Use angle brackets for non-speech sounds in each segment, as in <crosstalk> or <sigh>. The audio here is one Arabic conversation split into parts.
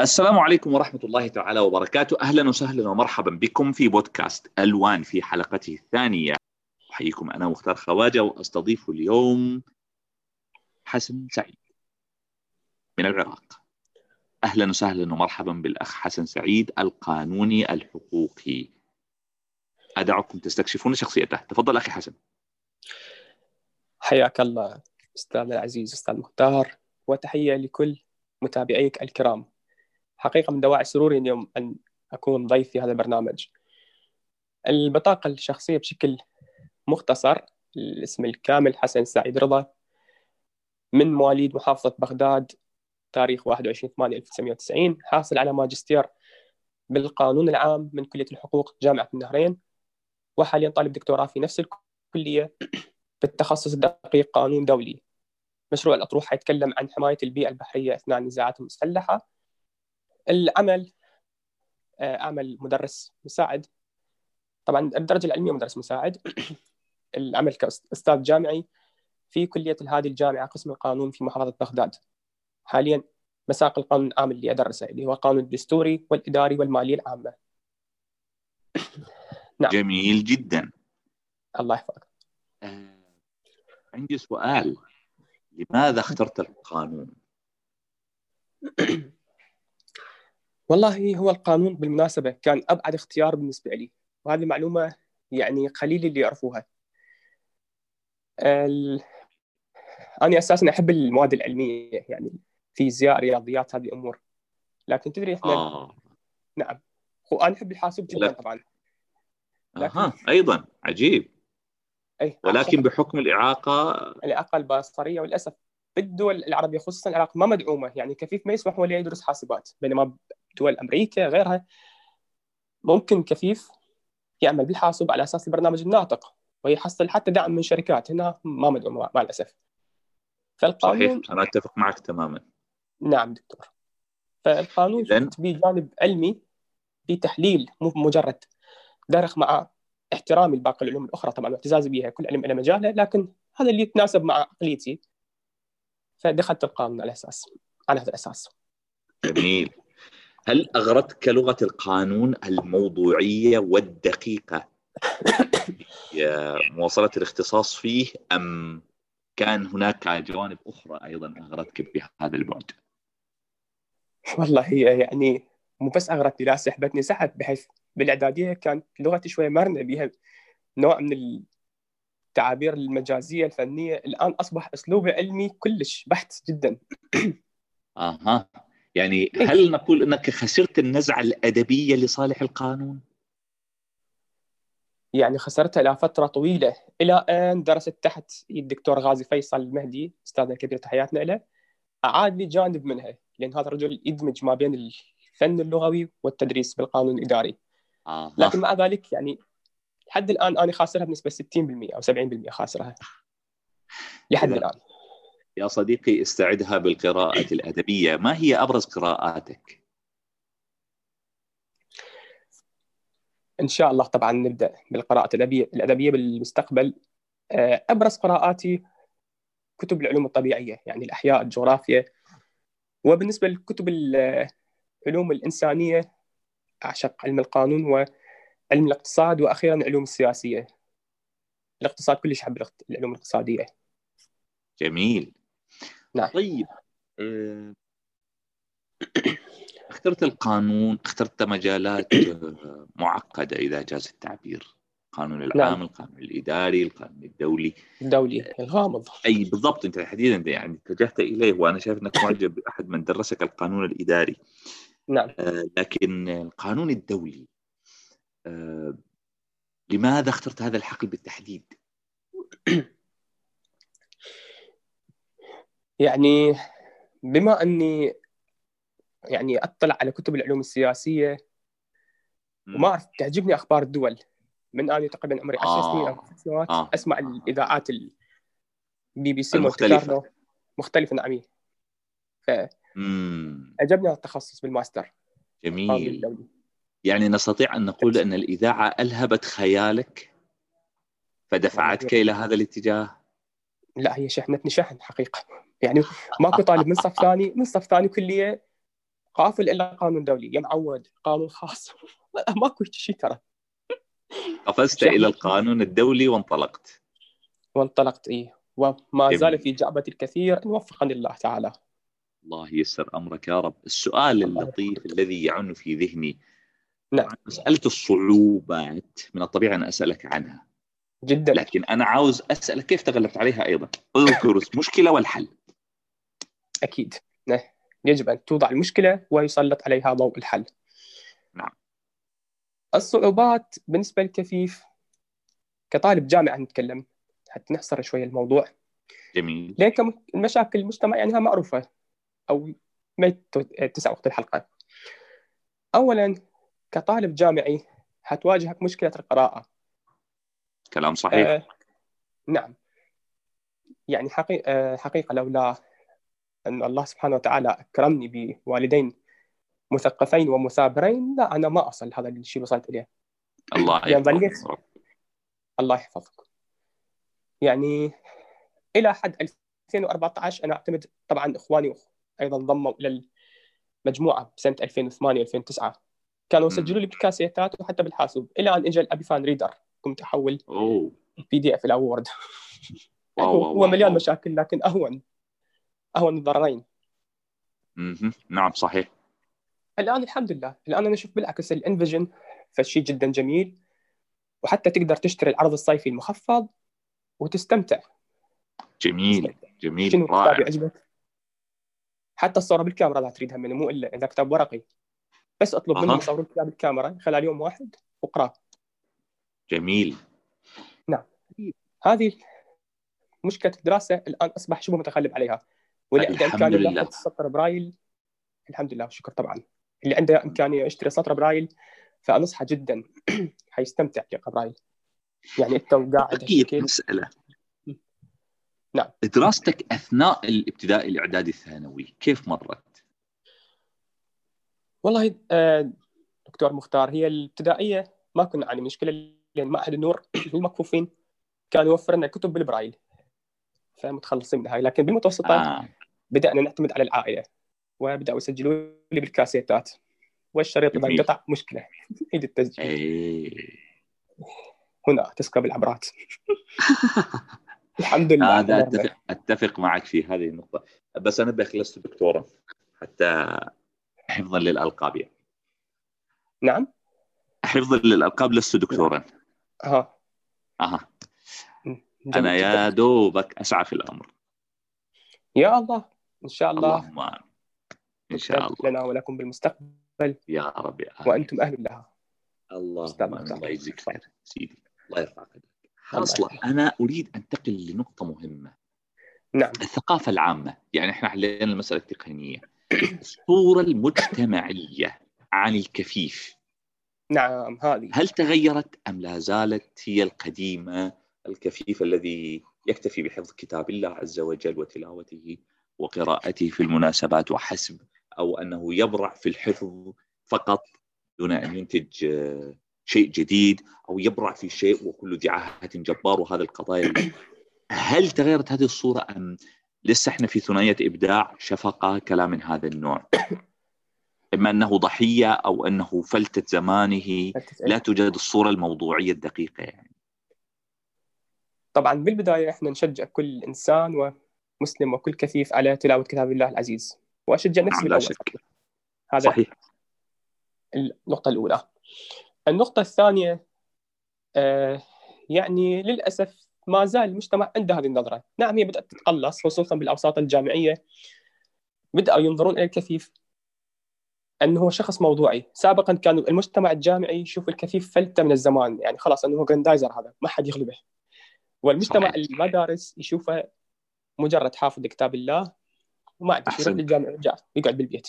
السلام عليكم ورحمة الله تعالى وبركاته. أهلا وسهلا ومرحبا بكم في بودكاست ألوان في حلقته الثانية. أحييكم أنا مختار خواجة وأستضيف اليوم حسن سعيد من العراق. أهلا وسهلا ومرحبا بالأخ حسن سعيد القانوني الحقوقي. أدعكم تستكشفون شخصيته. تفضل أخي حسن. حياك الله أستاذ العزيز أستاذ مختار وتحية لكل متابعيك الكرام. حقيقة من دواعي سروري اليوم أن أكون ضيف في هذا البرنامج. البطاقة الشخصية بشكل مختصر الاسم الكامل حسن سعيد رضا من مواليد محافظة بغداد تاريخ 21 8 1990 حاصل على ماجستير بالقانون العام من كلية الحقوق جامعة النهرين وحاليا طالب دكتوراه في نفس الكلية بالتخصص الدقيق قانون دولي. مشروع الأطروحة حيتكلم عن حماية البيئة البحرية أثناء النزاعات المسلحة العمل آه، أعمل مدرس مساعد. طبعا الدرجة العلمية مدرس مساعد. <clears throat> العمل كأستاذ جامعي. في كلية الهادي الجامعة قسم القانون في محافظة بغداد. حاليا مساق القانون العام اللي أدرسه اللي هو القانون الدستوري والإداري والمالي العامة. <clears throat> نعم. جميل جدا. الله يحفظك. آه، عندي سؤال. لماذا اخترت القانون؟ <clears throat> والله هو القانون بالمناسبة كان أبعد اختيار بالنسبة لي وهذه معلومة يعني قليل اللي يعرفوها. ال... أنا أساسا أحب المواد العلمية يعني فيزياء رياضيات هذه الأمور لكن تدري إحنا آه. نعم. وأنا أحب الحاسوب جدا طبعا. لكن... أها أيضا. عجيب. أي ولكن بحكم الإعاقة الإعاقة البصرية وللأسف بالدول العربية خصوصا العراق ما مدعومة يعني كفيف ما يسمح ولا يدرس حاسبات بينما دول أمريكا غيرها ممكن كفيف يعمل بالحاسوب على أساس البرنامج الناطق ويحصل حتى دعم من شركات هنا ما مدعومة مع الأسف. فالقانون صحيح أنا أتفق معك تماما. نعم دكتور. فالقانون إذن... بجانب علمي بتحليل مو مجرد درخ مع احترامي لباقي العلوم الأخرى طبعا واعتزازي بها كل علم له مجاله لكن هذا اللي يتناسب مع عقليتي. فدخلت القانون على أساس على هذا الأساس. جميل. هل أغرتك لغة القانون الموضوعية والدقيقة مواصلة الاختصاص فيه أم كان هناك جوانب أخرى أيضا أغرتك بهذا البعد؟ والله هي يعني مو بس أغرتني لا سحبتني سحب بحيث بالإعدادية كانت لغتي شوية مرنة بها نوع من التعابير المجازية الفنية الآن أصبح أسلوبي علمي كلش بحت جدا. أها. يعني إيه. هل نقول إنك خسرت النزعة الأدبية لصالح القانون؟ يعني خسرتها إلى فترة طويلة إلى أن درست تحت الدكتور غازي فيصل المهدي أستاذنا الكبير تحياتنا له أعاد لي جانب منها لأن هذا الرجل يدمج ما بين الفن اللغوي والتدريس بالقانون الإداري آه. لكن مع ذلك يعني لحد الآن أنا خاسرها بنسبة 60% أو 70% خاسرها لحد الآن يا صديقي استعدها بالقراءة الأدبية. ما هي أبرز قراءاتك؟ إن شاء الله طبعا نبدأ بالقراءة الأدبية الأدبية بالمستقبل. آه، أبرز قراءاتي كتب العلوم الطبيعية يعني الأحياء الجغرافيا. وبالنسبة لكتب العلوم الإنسانية أعشق علم القانون وعلم الاقتصاد وأخيرا العلوم السياسية. الاقتصاد كلش أحب العلوم الاقتصادية. جميل. نعم طيب آه، <clears throat> اخترت القانون اخترت مجالات آه، معقدة إذا جاز التعبير القانون. العام نعم. القانون الإداري القانون الدولي الدولي الغامض أي بالضبط أنت تحديدا يعني اتجهت إليه وأنا شايف أنك معجب بأحد من درسك القانون الإداري نعم آه لكن القانون الدولي آه لماذا اخترت هذا الحقل بالتحديد؟ <clears throat> يعني بما أني يعني أطلع على كتب العلوم السياسية وما أعرف تعجبني أخبار الدول. من اني تقريبا عمري 10 آه. سنين أو 5 سنوات آه. أسمع الإذاعات البي بي سي مختلفه مختلفه نعم ف عجبني التخصص بالماستر. جميل. يعني نستطيع أن نقول أن الإذاعة الهبت خيالك؟ فدفعتك إلى هذا الاتجاه؟ لا هي شحنتني شحن حقيقة. يعني ماكو طالب من صف ثاني من صف ثاني كلية قافل إلا قانون دولي يا معود قانون خاص. <laughs> ماكو شيء ترى. قفزت إلى القانون الدولي وانطلقت. وانطلقت إيه. وما زال في جعبة الكثير إن وفقني الله تعالى. الله ييسر أمرك يا رب. السؤال اللطيف الذي يعن في ذهني. نعم. مساله الصعوبات من الطبيعي أن أسألك عنها. جدا. لكن أنا عاوز أسألك كيف تغلبت عليها أيضا؟ اذكر المشكلة والحل. أكيد. يجب أن توضع المشكلة ويسلط عليها ضوء الحل. نعم. الصعوبات بالنسبة للكفيف. كطالب جامعة نتكلم. حتى نحصر شوية الموضوع. جميل. لأن المشاكل المجتمع يعني معروفة. أو ما تسع وقت الحلقة. اولا كطالب جامعي حتواجهك مشكلة القراءة. كلام صحيح. آه نعم. يعني حقيقة, آه حقيقة لولا أن الله سبحانه وتعالى أكرمني بوالدين مثقفين ومثابرين لا أنا ما أصل هذا الشيء وصلت إليه. الله يعني يحفظك الله يحفظك. يعني إلى حد 2014 أنا أعتمد طبعا إخواني أيضا ضموا إلى المجموعة بسنة 2008 2009 كانوا يسجلوا لي بالكاسيتات وحتى بالحاسوب إلى أن إجا ال ABBYY FineReader. كنت أحول ال PDF إلى Word <laughs> هو مليان مشاكل لكن أهون أهون الضررين. نعم صحيح. الآن الحمد لله. الآن أنا أشوف بالعكس ال Envision فشي جدا جميل. وحتى تقدر تشتري العرض الصيفي المخفض وتستمتع. جميل جميل شنو رائع. يعجبك؟ حتى الصورة بالكاميرا لا تريدها منه مو إلا إذا كتاب ورقي. بس أطلب منهم يصورون كتاب بالكاميرا خلال يوم واحد واقراه جميل. نعم. هذه مشكلة الدراسة الآن أصبح شبه متغلب عليها. واللي عنده امكانيه ياخذ سطر برايل الحمد لله والشكر طبعا. اللي عنده إمكانية يشتري سطر برايل فأنصحه جدا <clears throat> حيستمتع برايل. يعني أنت وقاعد أكيد مسألة. نعم. دراستك أثناء الابتدائي الإعدادي الثانوي كيف مرت؟ والله آه، دكتور مختار هي الابتدائية ما كنا نعاني مشكلة لأن معهد النور <clears throat> المكفوفين كان يوفر لنا كتب بالبرايل. فمتخلصين من هاي لكن بالمتوسطات آه. بدأنا نعتمد على العائلة وبدأوا يسجلوا لي بالكاسيتات. والشريط اذا انقطع مشكلة. <laughs> عيد التسجيل. أيه. هنا تسكب العبرات. <laughs> الحمد لله. هذا اتفق أتفق معك في هذه النقطة. بس أنا لست دكتورا حتى حفظا للألقاب يعني. نعم. حفظا للألقاب لست دكتورا. أها. أها. أنا يا دوبك أسعى في الأمر. يا الله. إن شاء الله. اللهم إن شاء الله. لنا ولكم بالمستقبل. يا رب يا وأنتم أهل لها. الله الله يجزيك خير. سيدي. الله يرفع قدرك أصلا أنا أريد انتقل لنقطة مهمة. نعم. الثقافة العامة. يعني إحنا حلينا المسألة التقنية. الصورة المجتمعية عن الكفيف. نعم هذه. هل تغيرت أم لا زالت هي القديمة الكفيف الذي يكتفي بحفظ كتاب الله عز وجل وتلاوته وقراءته في المناسبات وحسب أو أنه يبرع في الحفظ فقط دون أن ينتج شيء جديد أو يبرع في شيء وكل ذي عاهه جبار وهذا القضايا؟ هل تغيرت هذه الصورة أم لسه إحنا في ثنائية إبداع شفقة كلام من هذا النوع؟ إما أنه ضحية أو أنه فلتة زمانه لا توجد الصورة الموضوعية الدقيقة يعني. طبعا بالبداية إحنا نشجع كل إنسان ومسلم وكل كفيف على تلاوة كتاب الله العزيز. وأشجع نفسي نعم لا شك. هذا صحيح. النقطة الأولى. النقطة الثانية آه يعني للأسف ما زال المجتمع عنده هذه النظرة. نعم هي بدأت تتقلص خصوصا بالأوساط الجامعية. بدأوا ينظرون إلى الكفيف أنه هو شخص موضوعي. سابقا كان المجتمع الجامعي يشوف الكفيف فلتة من الزمان. يعني خلاص أنه هو جراندايزر هذا ما حد يغلبه. والمجتمع صحيح. المدارس يشوفه مجرد حافظ كتاب الله وما عنده شيء يروح للجامعة يقعد بالبيت.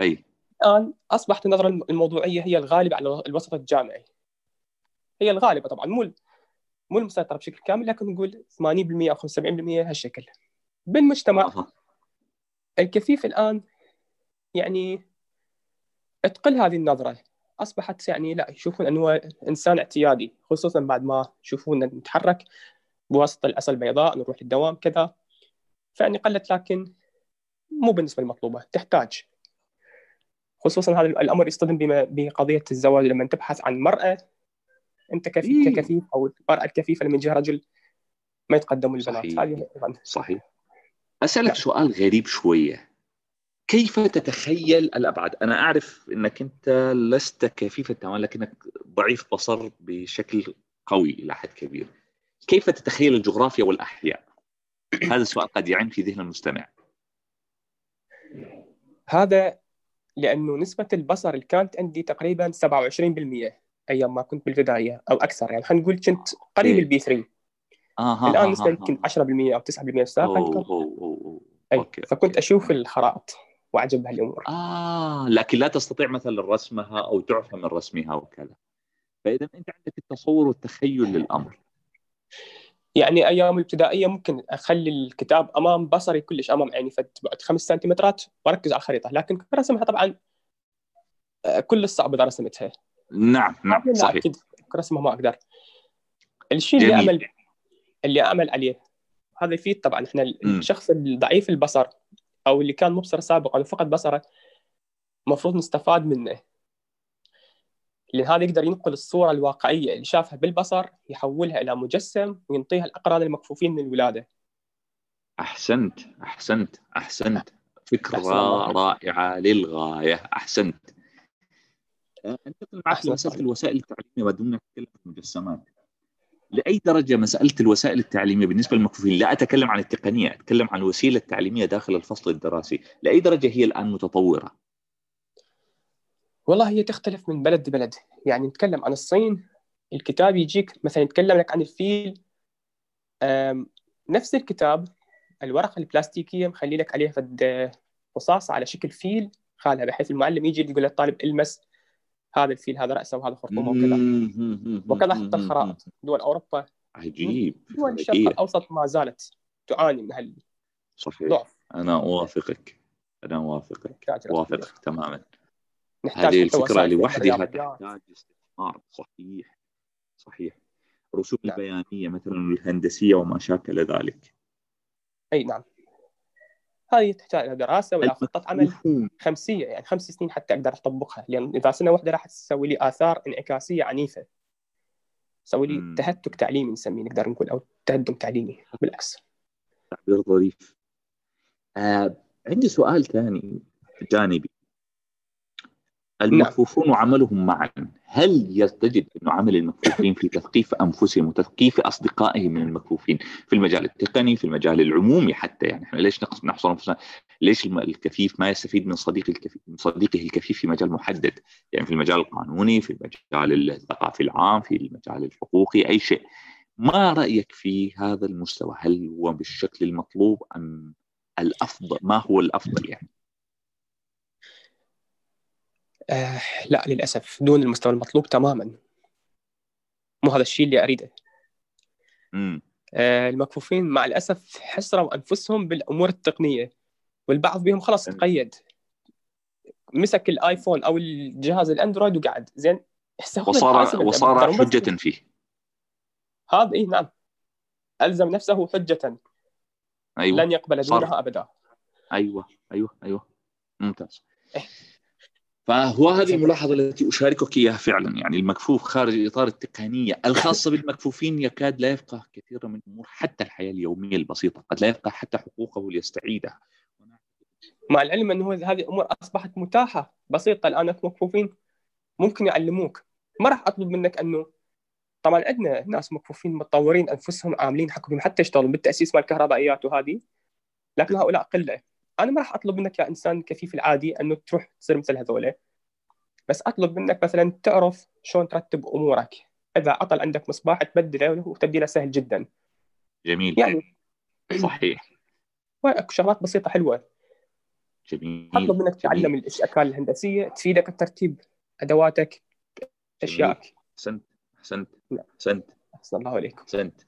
أي. الآن أصبحت النظرة الموضوعية هي الغالبة على الوسط الجامعي. هي الغالبة طبعا مو مو المسيطرة بشكل كامل لكن نقول 80% أو 75% هالشكل. بالمجتمع الكفيف الآن يعني تقل هذه النظرة. أصبحت يعني لا يشوفون أنه إنسان اعتيادي خصوصا بعد ما يشوفون نتحرك بواسطة العصا البيضاء نروح الدوام كذا. فاني قلت لكن مو بالنسبة المطلوبه تحتاج. خصوصا هذا الأمر يصطدم بقضية الزواج. لما تبحث عن مرأة أنت كفيف إيه؟ ككفيف أو المرأة الكفيفة لما يجيها رجل ما يتقدموا البنات صحيح. هذه صحيح. أسألك نعم. سؤال غريب شوية. كيف تتخيل الأبعاد؟ أنا أعرف إنك أنت لست كفيفا تماما لكنك ضعيف بصر بشكل قوي إلى حد كبير. كيف تتخيل الجغرافيا والأحياء؟ هذا السؤال قد يعين في ذهن المستمع. هذا لأنه نسبة البصر اللي كانت عندي تقريبا 27% أيام ما كنت بالبداية أو أكثر يعني خلينا نقول كنت قريب ال B 3 آه الآن نسبة يمكن 10% أو 9% سابقا okay. فكنت أشوف الخرائط واعجب بهالامور آه لكن لا تستطيع مثلا رسمها أو تعرف من رسمها وكذا. فإذا أنت عندك التصور والتخيل للأمر. يعني أيام الابتدائيه ممكن أخلي الكتاب أمام بصري كلش أمام عيني بعد خمس سنتيمترات وأركز على الخريطه لكن رسمها طبعا آه، كل الصعب إذا رسمتها. نعم نعم صحيح. أكيد رسمها ما أقدر. الشيء اللي اعمل اللي أعمل عليه هذا يفيد طبعا. إحنا الشخص الضعيف البصر أو اللي كان مبصر سابقا وفقد بصره المفروض نستفاد منه. لأن هذا يقدر ينقل الصورة الواقعية اللي شافها بالبصر يحولها إلى مجسم وينطيها الأقران المكفوفين من الولاده أحسنت أحسنت أحسنت. فكرة رائعة للغاية. أحسنت. انتقل معك لمساله الوسائل التعليمية بدون نتكلم في المجسمات لأي درجة مسألة الوسائل التعليمية بالنسبة للمكفوفين؟ لا أتكلم عن التقنية أتكلم عن الوسيلة التعليمية داخل الفصل الدراسي. لأي درجة هي الآن متطورة؟ والله هي تختلف من بلد لبلد. يعني نتكلم عن الصين الكتاب يجيك مثلا يتكلم لك عن الفيل. نفس الكتاب الورقة البلاستيكية مخلي لك عليها فد رصاصه على شكل فيل خالها بحيث المعلم يجي يقول للطالب المس هذا الفيل هذا رأسه وهذا خرطومه وكذا. وكذا حتى الخرائط دول أوروبا. عجيب دول الشرق الأوسط ما زالت تعاني من هال صحيح. أنا أوافقك. أنا أوافقك. أوافقك تماما. هذه الفكرة لوحدها تحتاج استثمار. صحيح. صحيح. الرسوم نعم. البيانية مثلا الهندسية وما شاكل ذلك. أي نعم. هذه تحتاج إلى دراسة وإلى خطة عمل خمسية يعني خمس سنين حتى أقدر أطبقها. لأن إذا سنة واحدة راح تسوي لي آثار انعكاسية عنيفة. تسوي لي تهتك تعليمي نسميه نقدر نقول أو تهدم تعليمي بالعكس. تعبير ظريف. آه عندي سؤال ثاني جانبي. المكفوفون نعم. وعملهم معا. هل يستجد أن عمل المكفوفين في تثقيف أنفسهم وتثقيف أصدقائهم من المكفوفين في المجال التقني في المجال العمومي حتى؟ يعني إحنا ليش نحصر أنفسنا؟ ليش الكفيف ما يستفيد من صديق الكفيف من صديقه الكفيف في مجال محدد؟ يعني في المجال القانوني في المجال الثقافي العام في المجال الحقوقي أي شيء. ما رأيك في هذا المستوى؟ هل هو بالشكل المطلوب أم الأفضل ما هو الأفضل يعني؟ آه لا للأسف دون المستوى المطلوب تماما. مو هذا الشيء اللي أريده. آه المكفوفين مع الأسف حسروا أنفسهم بالأمور التقنية والبعض بهم خلاص تقيد. مسك الآيفون أو الجهاز الأندرويد وقعد. زين وصار وصار حجة فيه. هذا اي نعم. ألزم نفسه حجة. أيوة. لن يقبل دونها أبدا. أيوه أيوه أيوه. ممتاز. إيه. فهو هذه الملاحظة التي أشاركك إياها فعلا يعني المكفوف خارج إطار التقنية الخاصة بالمكفوفين يكاد لا يفقه كثيرا من الأمور حتى الحياة اليومية البسيطة قد لا يفقه حتى حقوقه ليستعيدها. مع العلم أنه هذه الأمور أصبحت متاحة بسيطة الآن مكفوفين ممكن يعلموك. ما راح أطلب منك أنه طبعا عندنا ناس مكفوفين متطورين أنفسهم عاملين حقهم حتى يشتغلون بالتأسيس مال الكهربائيات وهذه لكن هؤلاء قلة. أنا ما راح أطلب منك يا إنسان كفيف العادي أنه تروح تصير مثل هذول بس أطلب منك مثلا تعرف شلون ترتب أمورك. إذا عطل عندك مصباح تبدله وتبديله سهل جدا. جميل. يعني صحيح. اكو شغلات بسيطة حلوة. جميل. أطلب منك تعلم الأشكال الهندسية تفيدك بترتيب أدواتك اشيائك أحسنت. أحسنت. نعم. أحسنت. أحسن. الله عليكم. أحسنت.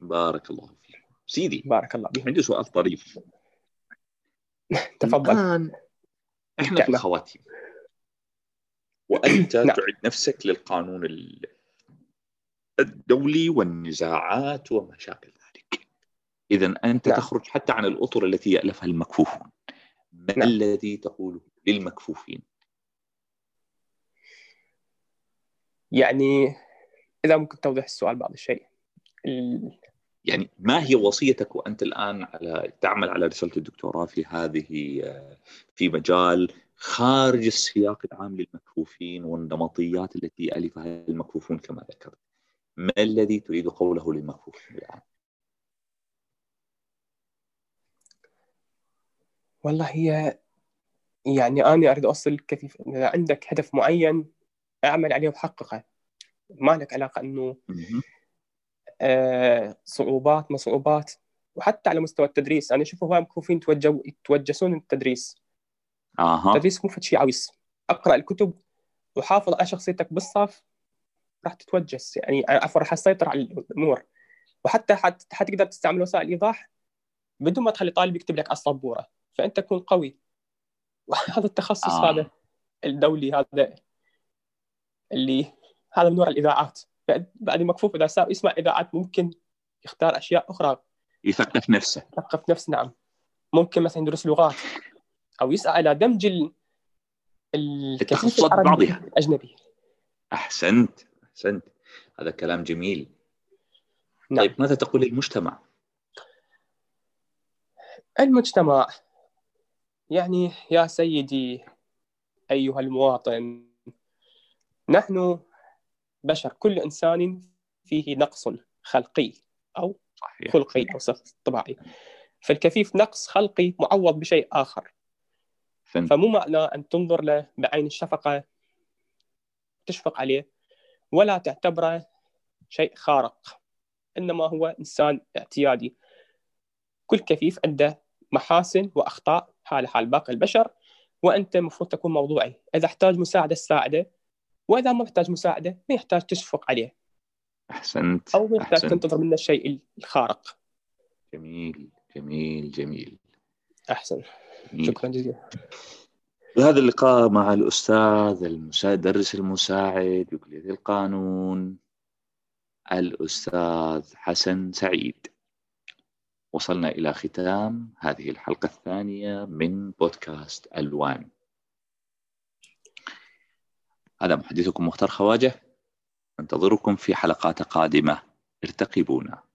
بارك الله فيك. سيدي بارك الله فيك. عندي سؤال طريف. <laughs> تفضل. الآن إحنا في الخواتيم وأنت نعم. تعد نفسك للقانون الدولي والنزاعات وما شابه ذلك. اذا أنت نعم. تخرج حتى عن الأطر التي يألفها المكفوفون. ما نعم. الذي تقوله للمكفوفين؟ يعني إذا ممكن توضح السؤال بعض الشيء. يعني ما هي وصيتك وأنت الآن على تعمل على رسالة الدكتوراه في هذه في مجال خارج السياق العام للمكفوفين والنمطيات التي ألفها المكفوفون كما ذكرت؟ ما الذي تريد قوله للمكفوفين الآن؟ والله هي يعني أنا أريد أوصل كيف إذا عندك هدف معين أعمل عليه وحققه ما لك علاقة إنه آه صعوبات ما صعوبات. وحتى على مستوى التدريس. أنا أشوف هواي مكفوفين توجهوا يتوجسون التدريس أها. التدريس مو شيء عويص أقرأ الكتب وحافظ على شخصيتك بالصف راح تتوجس. يعني عفوا راح تسيطر على الأمور. وحتى حتقدر تستعمل وسائل الايضاح بدون ما تخلي طالب يكتب لك على السبورة. فأنت تكون قوي. <laughs> وهذا التخصص آه. هذا الدولي هذا اللي هذا من نوع الإذاعات. بعد مكفوف إذا صار يسمع إذاعات ممكن يختار أشياء أخرى. يثقف نفسه. يثقف نفسه نعم. ممكن مثلا يدرس لغات أو يسعى إلى دمج ال... التخصصات ببعضها. الأجنبي. أحسنت أحسنت. هذا كلام جميل. نعم. طيب ماذا تقول للمجتمع؟ المجتمع يعني يا سيدي أيها المواطن نحن بشر كل إنسان فيه نقص خلقي صحيح. خلقي أو طبيعي. فالكفيف نقص خلقي معوض بشيء فن. فمو معنى أن تنظر له بعين الشفقة تشفق عليه ولا تعتبره شيء خارق إنما هو إنسان اعتيادي. كل كفيف عنده محاسن وأخطاء حال حال باقي البشر وأنت المفروض تكون موضوعي. إذا احتاج مساعدة ساعدة. وإذا ما احتاج مساعدة ما يحتاج تشفق عليه. أحسنت أو ما يحتاج أحسنت. تنتظر منه الشيء الخارق. جميل جميل جميل. أحسن. شكرا جزيلا. بهذا اللقاء مع الأستاذ المدرس المساعد بكلية القانون الأستاذ حسن سعيد. وصلنا إلى ختام هذه الحلقة الثانية من بودكاست ألوان. هذا محدثكم مختار خواجه. انتظركم في حلقات قادمة. ارتقبونا.